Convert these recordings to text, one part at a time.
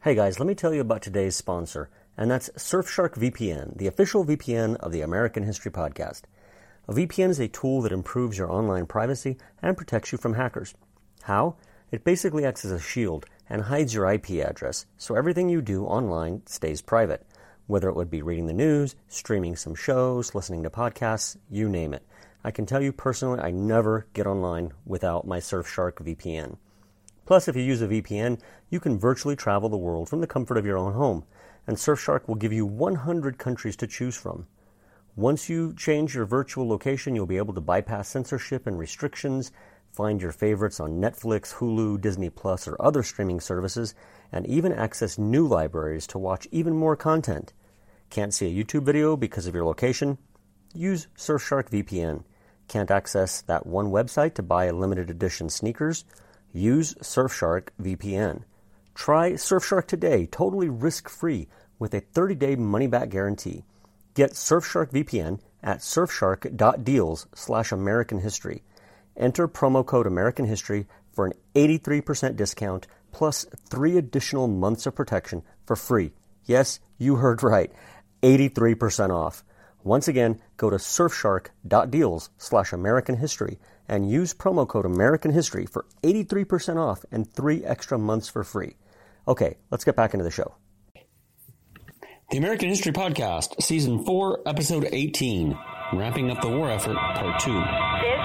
Hey guys, let me tell you about today's sponsor, and that's Surfshark VPN, the official VPN of the American History Podcast. A VPN is a tool that improves your online privacy and protects you from hackers. How? It basically acts as a shield and hides your IP address, so everything you do online stays private. Whether it would be reading the news, streaming some shows, listening to podcasts, you name it. I can tell you personally, I never get online without my Surfshark VPN. Plus, if you use a VPN, you can virtually travel the world from the comfort of your own home, and Surfshark will give you 100 countries to choose from. Once you change your virtual location, you'll be able to bypass censorship and restrictions, find your favorites on Netflix, Hulu, Disney Plus, or other streaming services, and even access new libraries to watch even more content. Can't see a YouTube video because of your location? Use Surfshark VPN. Can't access that one website to buy a limited edition sneakers? Use Surfshark VPN. Try Surfshark today, totally risk-free, with a 30-day money-back guarantee. Get Surfshark VPN at surfshark.deals slash American History. Enter promo code American History for an 83% discount plus three additional months of protection for free. Yes, you heard right. 83% off. Once again, go to surfshark.deals slash American History and use promo code American History for 83% off and three extra months for free. Okay, let's get back into the show. The American History Podcast, Season 4, Episode 18 Ramping Up the War Effort, Part 2.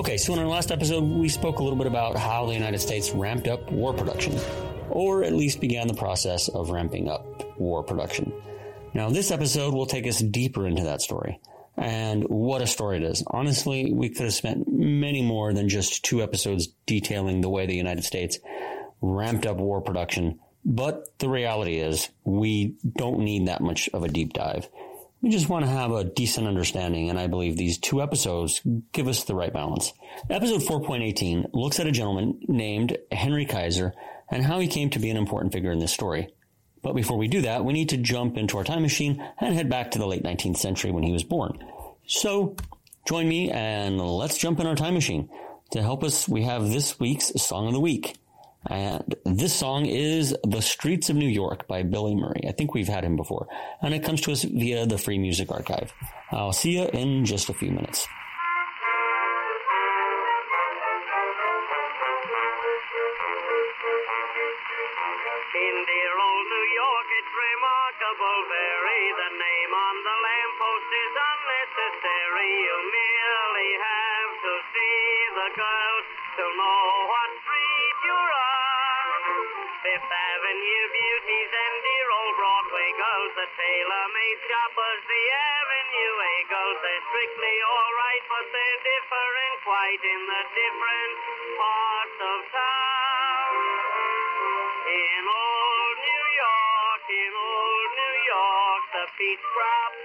Okay, so in our last episode, we spoke a little bit about how the United States ramped up war production, or at least began the process of ramping up war production. Now, this episode will take us deeper into that story. And what a story it is. Honestly, we could have spent many more than just two episodes detailing the way the United States ramped up war production. But the reality is, we don't need that much of a deep dive. We just want to have a decent understanding, and I believe these two episodes give us the right balance. Episode 4.18 looks at a gentleman named Henry Kaiser and how he came to be an important figure in this story. But before we do that, we need to jump into our time machine and head back to the late 19th century when he was born. So, join me and let's jump in our time machine. To help us, we have this week's Song of the Week. And this song is The Streets of New York by Billy Murray. I think we've had him before. And it comes to us via the Free Music Archive. I'll see you in just a few minutes. They're different quite in the different parts of town. In old New York, in old New York, the peach crop's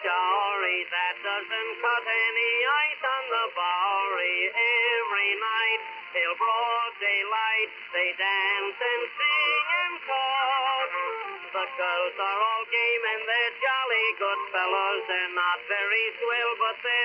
showery, that doesn't cut any ice on the Bowery. Every night till broad daylight, they dance and sing and talk. The girls are all game and they're jolly good fellows. They're not very swell, but they're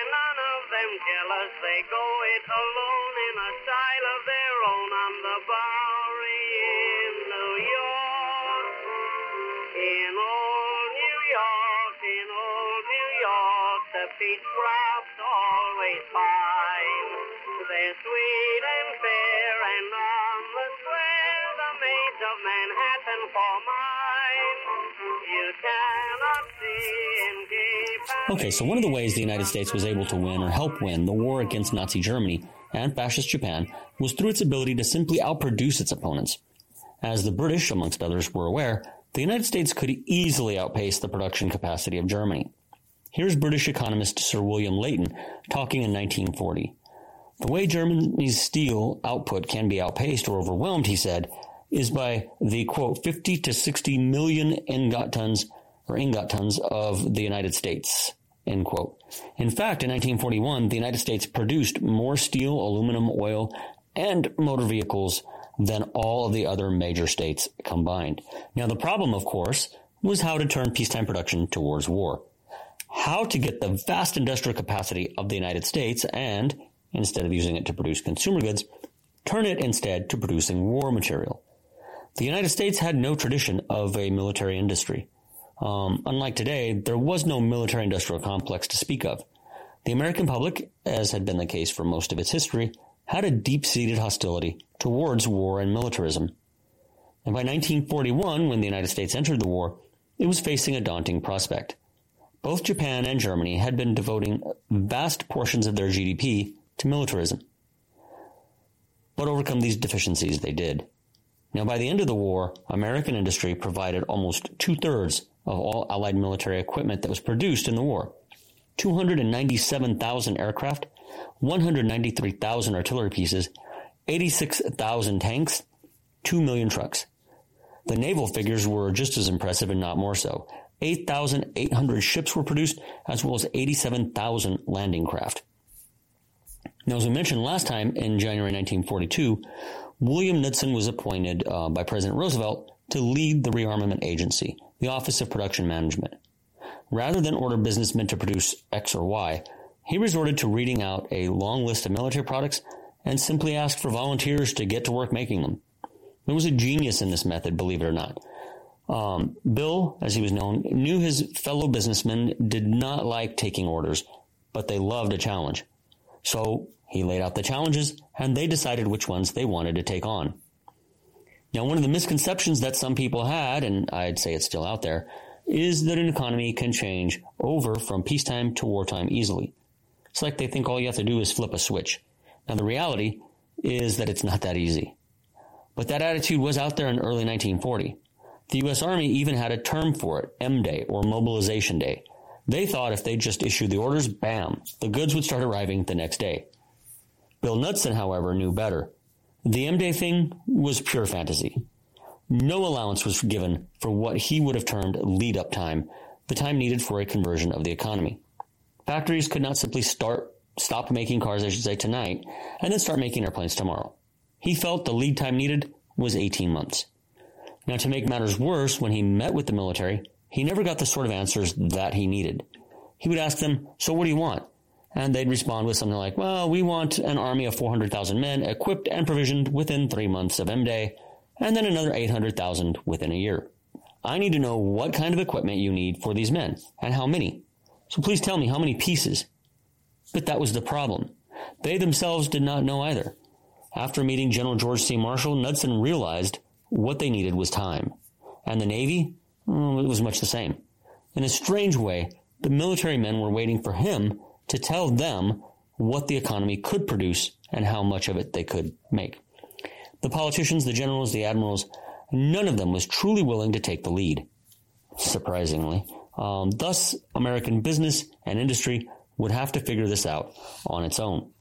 Okay, so one of the ways the United States was able to win or help win the war against Nazi Germany and fascist Japan was through its ability to simply outproduce its opponents. As the British, amongst others, were aware, the United States could easily outpace the production capacity of Germany. Here's British economist Sir William Layton talking in 1940. The way Germany's steel output can be outpaced or overwhelmed, he said, is by the quote 50 to 60 million ingot tons or ingot tons of the United States. End quote. In fact, in 1941, the United States produced more steel, aluminum, oil, and motor vehicles than all of the other major states combined. Now, the problem, of course, was how to turn peacetime production towards war. How to get the vast industrial capacity of the United States and, instead of using it to produce consumer goods, turn it instead to producing war material. The United States had no tradition of a military industry. Um, unlike today, there was no military industrial complex to speak of. The American public, as had been the case for most of its history, had a deep seated hostility towards war and militarism. And by 1941, when the United States entered the war, it was facing a daunting prospect. Both Japan and Germany had been devoting vast portions of their GDP to militarism. But overcome these deficiencies they did. Now, by the end of the war, American industry provided almost two thirds of all Allied military equipment that was produced in the war 297,000 aircraft, 193,000 artillery pieces, 86,000 tanks, 2 million trucks. The naval figures were just as impressive and not more so. 8,800 ships were produced, as well as 87,000 landing craft. Now, as we mentioned last time in January 1942, William Knudsen was appointed uh, by President Roosevelt to lead the rearmament agency, the Office of Production Management. Rather than order businessmen to produce X or Y, he resorted to reading out a long list of military products and simply asked for volunteers to get to work making them. There was a genius in this method, believe it or not. Um, Bill, as he was known, knew his fellow businessmen did not like taking orders, but they loved a challenge. So he laid out the challenges, and they decided which ones they wanted to take on. Now, one of the misconceptions that some people had, and I'd say it's still out there, is that an economy can change over from peacetime to wartime easily. It's like they think all you have to do is flip a switch. Now, the reality is that it's not that easy. But that attitude was out there in early 1940. The U.S. Army even had a term for it, M-Day, or Mobilization Day. They thought if they just issued the orders, bam, the goods would start arriving the next day. Bill Knudsen, however, knew better. The M-Day thing was pure fantasy. No allowance was given for what he would have termed lead up time, the time needed for a conversion of the economy. Factories could not simply start, stop making cars, I should say, tonight, and then start making airplanes tomorrow. He felt the lead time needed was 18 months. Now, to make matters worse, when he met with the military, he never got the sort of answers that he needed. He would ask them, So what do you want? And they'd respond with something like, Well, we want an army of 400,000 men equipped and provisioned within three months of M Day, and then another 800,000 within a year. I need to know what kind of equipment you need for these men and how many. So please tell me how many pieces. But that was the problem. They themselves did not know either. After meeting General George C. Marshall, Knudsen realized what they needed was time. And the Navy? Well, it was much the same. In a strange way, the military men were waiting for him to tell them what the economy could produce and how much of it they could make. The politicians, the generals, the admirals, none of them was truly willing to take the lead, surprisingly. Um, thus, American business and industry would have to figure this out on its own.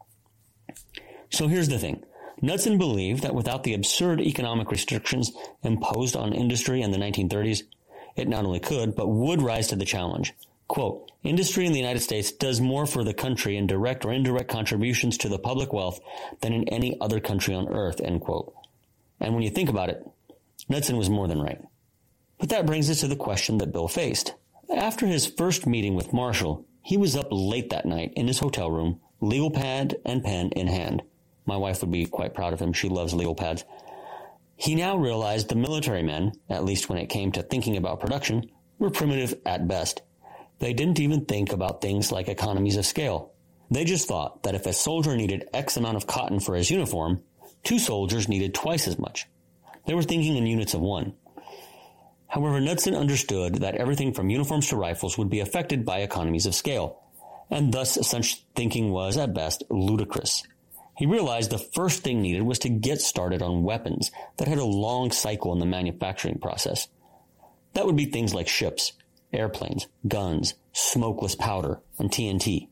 So here's the thing. Knudsen believed that without the absurd economic restrictions imposed on industry in the 1930s, it not only could, but would rise to the challenge. Quote, industry in the United States does more for the country in direct or indirect contributions to the public wealth than in any other country on earth, end quote. And when you think about it, Knudsen was more than right. But that brings us to the question that Bill faced. After his first meeting with Marshall, he was up late that night in his hotel room legal pad and pen in hand. My wife would be quite proud of him. She loves legal pads. He now realized the military men, at least when it came to thinking about production, were primitive at best. They didn't even think about things like economies of scale. They just thought that if a soldier needed X amount of cotton for his uniform, two soldiers needed twice as much. They were thinking in units of one. However, Knudsen understood that everything from uniforms to rifles would be affected by economies of scale, and thus such thinking was, at best, ludicrous. He realized the first thing needed was to get started on weapons that had a long cycle in the manufacturing process. That would be things like ships, airplanes, guns, smokeless powder, and TNT.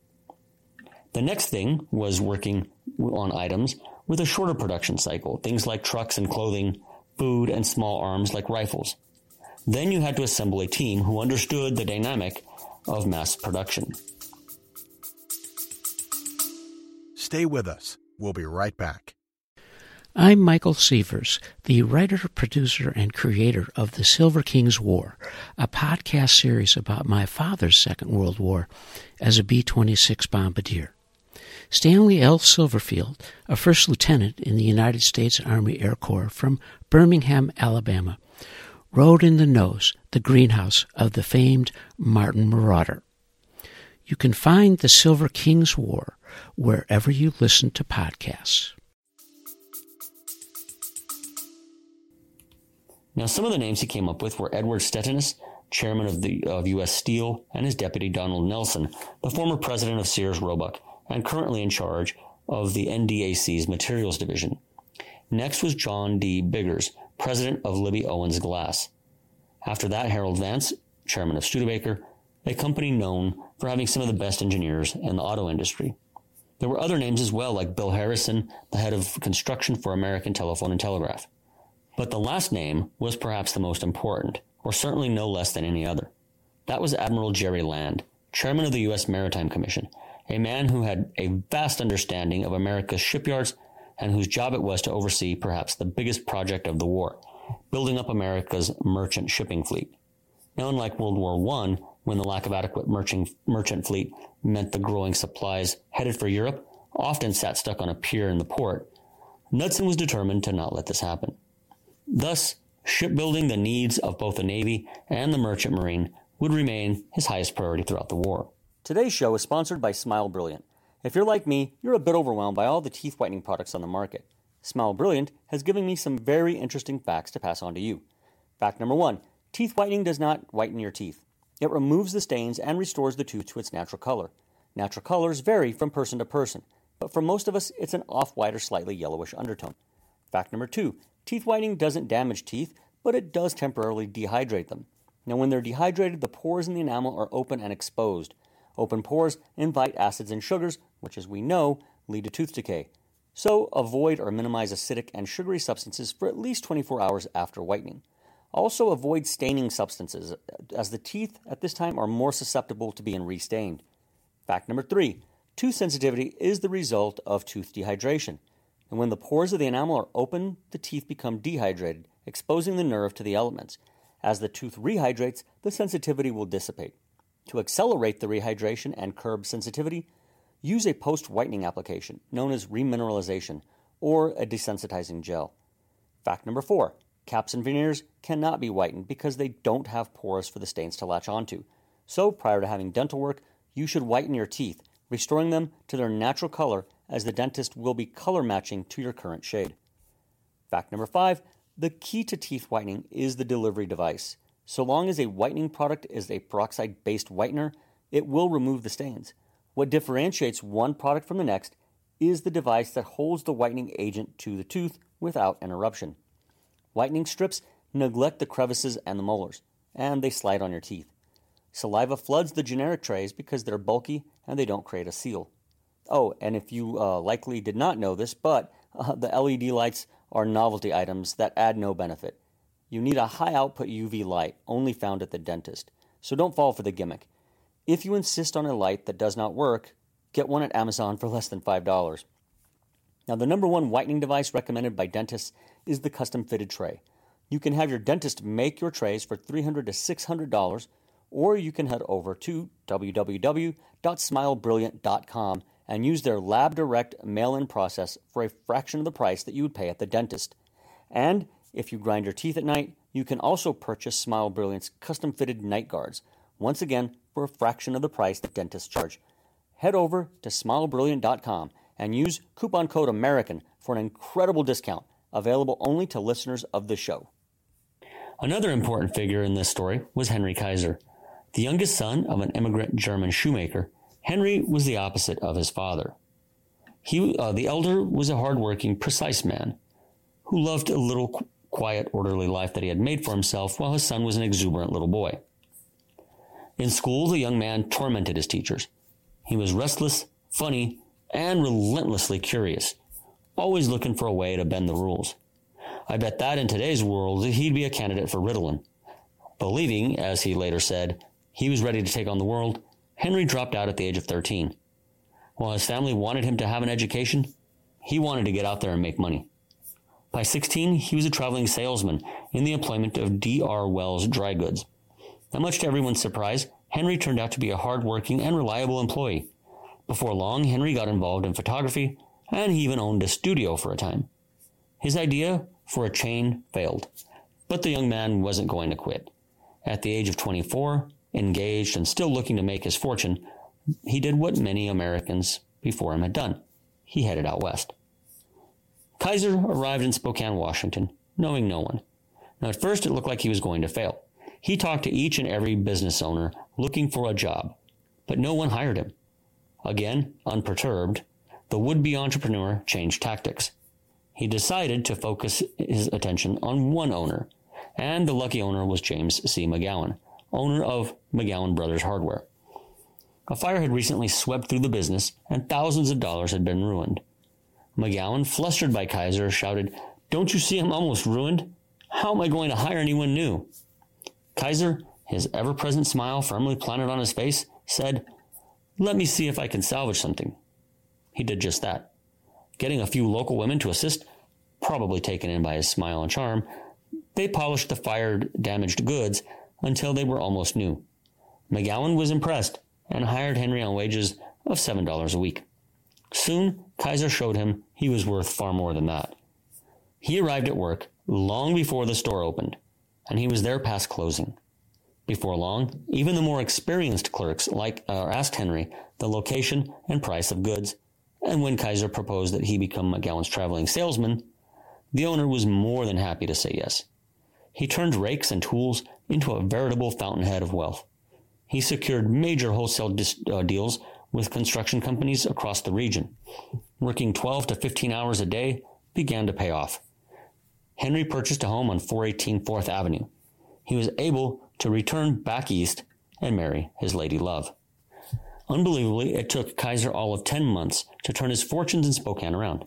The next thing was working on items with a shorter production cycle, things like trucks and clothing, food, and small arms like rifles. Then you had to assemble a team who understood the dynamic of mass production. Stay with us. We'll be right back. I'm Michael Sievers, the writer, producer, and creator of The Silver King's War, a podcast series about my father's Second World War as a B 26 bombardier. Stanley L. Silverfield, a first lieutenant in the United States Army Air Corps from Birmingham, Alabama, rode in the nose, the greenhouse of the famed Martin Marauder. You can find The Silver King's War wherever you listen to podcasts. Now, some of the names he came up with were Edward Stettinius, chairman of the of U.S. Steel, and his deputy Donald Nelson, the former president of Sears Roebuck, and currently in charge of the NDAC's Materials Division. Next was John D. Biggers, president of Libbey Owens Glass. After that, Harold Vance, chairman of Studebaker, a company known for having some of the best engineers in the auto industry. There were other names as well, like Bill Harrison, the head of construction for American Telephone and Telegraph. But the last name was perhaps the most important, or certainly no less than any other. That was Admiral Jerry Land, chairman of the U.S. Maritime Commission, a man who had a vast understanding of America's shipyards and whose job it was to oversee perhaps the biggest project of the war, building up America's merchant shipping fleet. Now, unlike World War I, when the lack of adequate merchant, merchant fleet meant the growing supplies headed for Europe often sat stuck on a pier in the port, Knudsen was determined to not let this happen. Thus, shipbuilding the needs of both the Navy and the merchant marine would remain his highest priority throughout the war. Today's show is sponsored by Smile Brilliant. If you're like me, you're a bit overwhelmed by all the teeth whitening products on the market. Smile Brilliant has given me some very interesting facts to pass on to you. Fact number one teeth whitening does not whiten your teeth. It removes the stains and restores the tooth to its natural color. Natural colors vary from person to person, but for most of us, it's an off white or slightly yellowish undertone. Fact number two teeth whitening doesn't damage teeth, but it does temporarily dehydrate them. Now, when they're dehydrated, the pores in the enamel are open and exposed. Open pores invite acids and sugars, which, as we know, lead to tooth decay. So, avoid or minimize acidic and sugary substances for at least 24 hours after whitening. Also, avoid staining substances, as the teeth at this time are more susceptible to being restained. Fact number three tooth sensitivity is the result of tooth dehydration. And when the pores of the enamel are open, the teeth become dehydrated, exposing the nerve to the elements. As the tooth rehydrates, the sensitivity will dissipate. To accelerate the rehydration and curb sensitivity, use a post whitening application known as remineralization or a desensitizing gel. Fact number four caps and veneers cannot be whitened because they don't have pores for the stains to latch onto. So, prior to having dental work, you should whiten your teeth, restoring them to their natural color as the dentist will be color matching to your current shade. Fact number five the key to teeth whitening is the delivery device. So long as a whitening product is a peroxide based whitener, it will remove the stains. What differentiates one product from the next is the device that holds the whitening agent to the tooth without interruption. Whitening strips neglect the crevices and the molars, and they slide on your teeth. Saliva floods the generic trays because they're bulky and they don't create a seal. Oh, and if you uh, likely did not know this, but uh, the LED lights are novelty items that add no benefit. You need a high output UV light, only found at the dentist. So don't fall for the gimmick. If you insist on a light that does not work, get one at Amazon for less than $5. Now, the number one whitening device recommended by dentists is the custom fitted tray. You can have your dentist make your trays for $300 to $600, or you can head over to www.smilebrilliant.com and use their lab direct mail in process for a fraction of the price that you would pay at the dentist. And if you grind your teeth at night, you can also purchase Smile Brilliant's custom fitted night guards, once again for a fraction of the price that dentists charge. Head over to smilebrilliant.com and use coupon code AMERICAN for an incredible discount available only to listeners of the show. Another important figure in this story was Henry Kaiser. The youngest son of an immigrant German shoemaker, Henry was the opposite of his father. He, uh, the elder was a hardworking, precise man who loved a little quiet, orderly life that he had made for himself, while his son was an exuberant little boy. In school, the young man tormented his teachers. He was restless, funny, and relentlessly curious, always looking for a way to bend the rules. I bet that in today's world, he'd be a candidate for Ritalin. Believing, as he later said, he was ready to take on the world, Henry dropped out at the age of 13. While his family wanted him to have an education, he wanted to get out there and make money. By 16, he was a traveling salesman in the employment of D.R. Wells Dry Goods. Not much to everyone's surprise, Henry turned out to be a hardworking and reliable employee. Before long, Henry got involved in photography, and he even owned a studio for a time. His idea for a chain failed, but the young man wasn't going to quit. At the age of 24, engaged and still looking to make his fortune, he did what many Americans before him had done. He headed out west. Kaiser arrived in Spokane, Washington, knowing no one. Now, at first, it looked like he was going to fail. He talked to each and every business owner looking for a job, but no one hired him. Again, unperturbed, the would be entrepreneur changed tactics. He decided to focus his attention on one owner, and the lucky owner was James C. McGowan, owner of McGowan Brothers Hardware. A fire had recently swept through the business, and thousands of dollars had been ruined. McGowan, flustered by Kaiser, shouted, Don't you see I'm almost ruined? How am I going to hire anyone new? Kaiser, his ever present smile firmly planted on his face, said, Let me see if I can salvage something. He did just that. Getting a few local women to assist, probably taken in by his smile and charm, they polished the fire damaged goods until they were almost new. McGowan was impressed and hired Henry on wages of $7 a week. Soon, Kaiser showed him he was worth far more than that. He arrived at work long before the store opened, and he was there past closing. Before long, even the more experienced clerks like uh, asked Henry the location and price of goods, and when Kaiser proposed that he become McGowan's traveling salesman, the owner was more than happy to say yes. He turned rakes and tools into a veritable fountainhead of wealth. He secured major wholesale dis- uh, deals with construction companies across the region. Working 12 to 15 hours a day began to pay off. Henry purchased a home on 418 4th Avenue. He was able to return back east and marry his lady love. Unbelievably, it took Kaiser all of 10 months to turn his fortunes in Spokane around.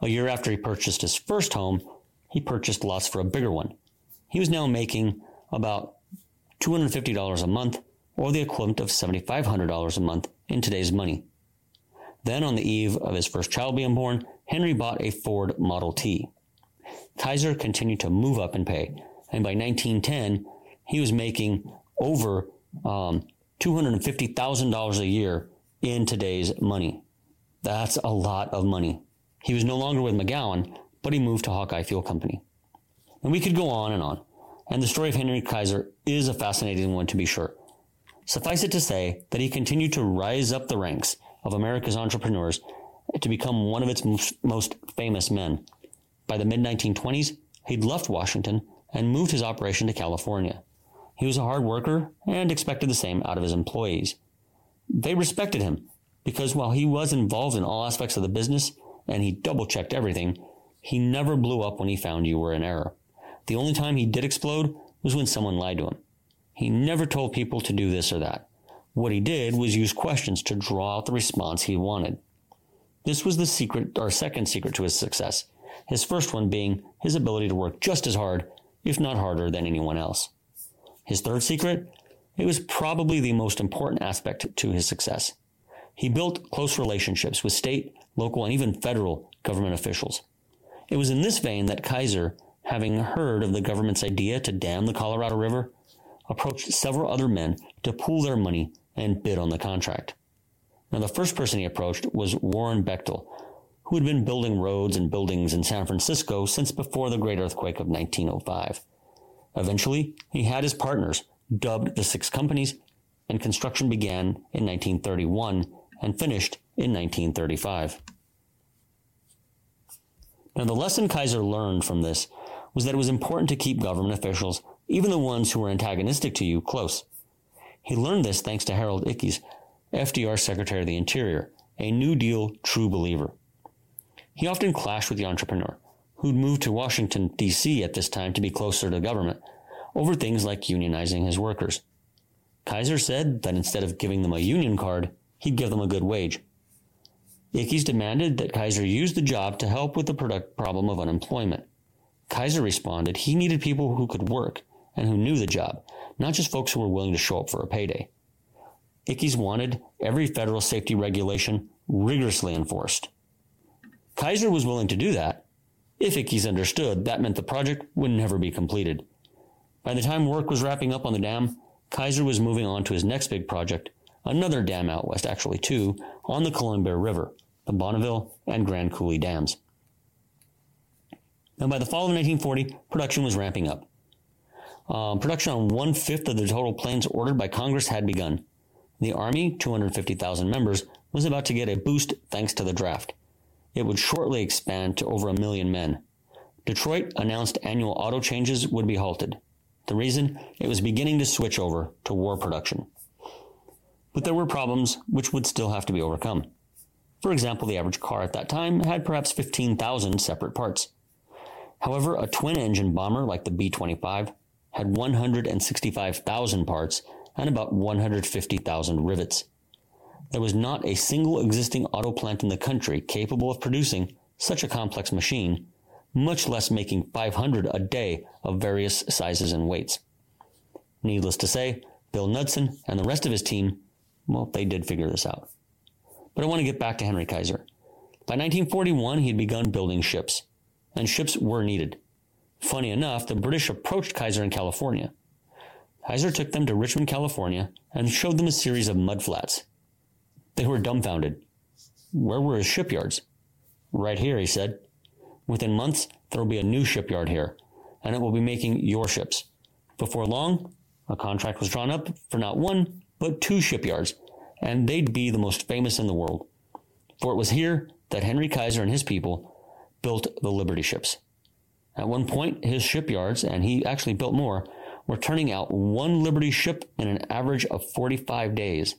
A year after he purchased his first home, he purchased lots for a bigger one. He was now making about $250 a month, or the equivalent of $7,500 a month in today's money. Then, on the eve of his first child being born, Henry bought a Ford Model T. Kaiser continued to move up in pay, and by 1910, he was making over um, $250,000 a year in today's money. That's a lot of money. He was no longer with McGowan, but he moved to Hawkeye Fuel Company. And we could go on and on. And the story of Henry Kaiser is a fascinating one to be sure. Suffice it to say that he continued to rise up the ranks of America's entrepreneurs to become one of its most famous men. By the mid 1920s, he'd left Washington and moved his operation to California. He was a hard worker and expected the same out of his employees. They respected him because while he was involved in all aspects of the business and he double checked everything, he never blew up when he found you were in error. The only time he did explode was when someone lied to him. He never told people to do this or that. What he did was use questions to draw out the response he wanted. This was the secret, or second secret to his success. His first one being his ability to work just as hard, if not harder, than anyone else. His third secret, it was probably the most important aspect to his success. He built close relationships with state, local, and even federal government officials. It was in this vein that Kaiser, having heard of the government's idea to dam the Colorado River, approached several other men to pool their money and bid on the contract. Now, the first person he approached was Warren Bechtel, who had been building roads and buildings in San Francisco since before the great earthquake of 1905. Eventually, he had his partners, dubbed the Six Companies, and construction began in 1931 and finished in 1935. Now, the lesson Kaiser learned from this was that it was important to keep government officials, even the ones who were antagonistic to you, close. He learned this thanks to Harold Ickes, FDR Secretary of the Interior, a New Deal true believer. He often clashed with the entrepreneur, who'd moved to Washington, D.C. at this time to be closer to government, over things like unionizing his workers. Kaiser said that instead of giving them a union card, he'd give them a good wage. Ickes demanded that Kaiser use the job to help with the product problem of unemployment. Kaiser responded he needed people who could work and who knew the job, not just folks who were willing to show up for a payday. Ickes wanted every federal safety regulation rigorously enforced. Kaiser was willing to do that. If Ickes understood, that meant the project would never be completed. By the time work was wrapping up on the dam, Kaiser was moving on to his next big project, another dam out west, actually two, on the Columbia River, the Bonneville and Grand Coulee dams. And by the fall of 1940, production was ramping up. Um, production on one fifth of the total planes ordered by Congress had begun. The Army, 250,000 members, was about to get a boost thanks to the draft. It would shortly expand to over a million men. Detroit announced annual auto changes would be halted. The reason? It was beginning to switch over to war production. But there were problems which would still have to be overcome. For example, the average car at that time had perhaps 15,000 separate parts. However, a twin engine bomber like the B 25 had 165,000 parts and about 150,000 rivets. There was not a single existing auto plant in the country capable of producing such a complex machine, much less making 500 a day of various sizes and weights. Needless to say, Bill Knudsen and the rest of his team, well, they did figure this out. But I want to get back to Henry Kaiser. By 1941, he had begun building ships, and ships were needed. Funny enough, the British approached Kaiser in California. Kaiser took them to Richmond, California, and showed them a series of mudflats. They were dumbfounded. Where were his shipyards? Right here, he said. Within months, there will be a new shipyard here, and it will be making your ships. Before long, a contract was drawn up for not one, but two shipyards, and they'd be the most famous in the world. For it was here that Henry Kaiser and his people built the Liberty ships. At one point, his shipyards, and he actually built more, were turning out one Liberty ship in an average of 45 days.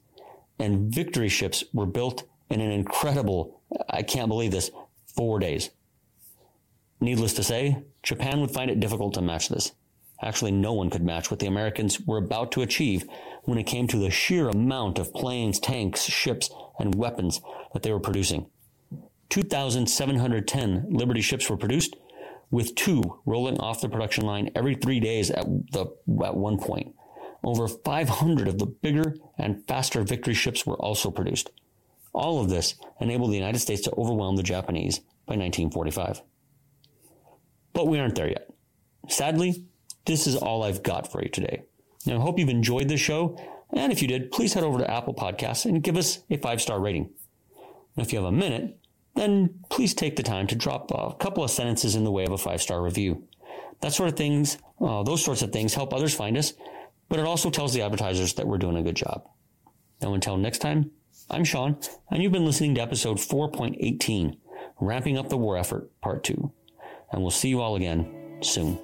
And Victory ships were built in an incredible, I can't believe this, four days. Needless to say, Japan would find it difficult to match this. Actually, no one could match what the Americans were about to achieve when it came to the sheer amount of planes, tanks, ships, and weapons that they were producing. 2,710 Liberty ships were produced, with two rolling off the production line every three days at, the, at one point. Over 500 of the bigger and faster Victory ships were also produced. All of this enabled the United States to overwhelm the Japanese by 1945. But we aren't there yet. Sadly, this is all I've got for you today. Now, I hope you've enjoyed this show, and if you did, please head over to Apple Podcasts and give us a five star rating. And if you have a minute, then please take the time to drop a couple of sentences in the way of a five star review. That sort of things, uh, those sorts of things help others find us, but it also tells the advertisers that we're doing a good job. Now, until next time, I'm Sean, and you've been listening to episode 4.18, Ramping Up the War Effort, Part 2. And we'll see you all again soon.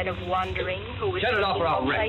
Instead of wondering who was Shut it off or I'll wreck.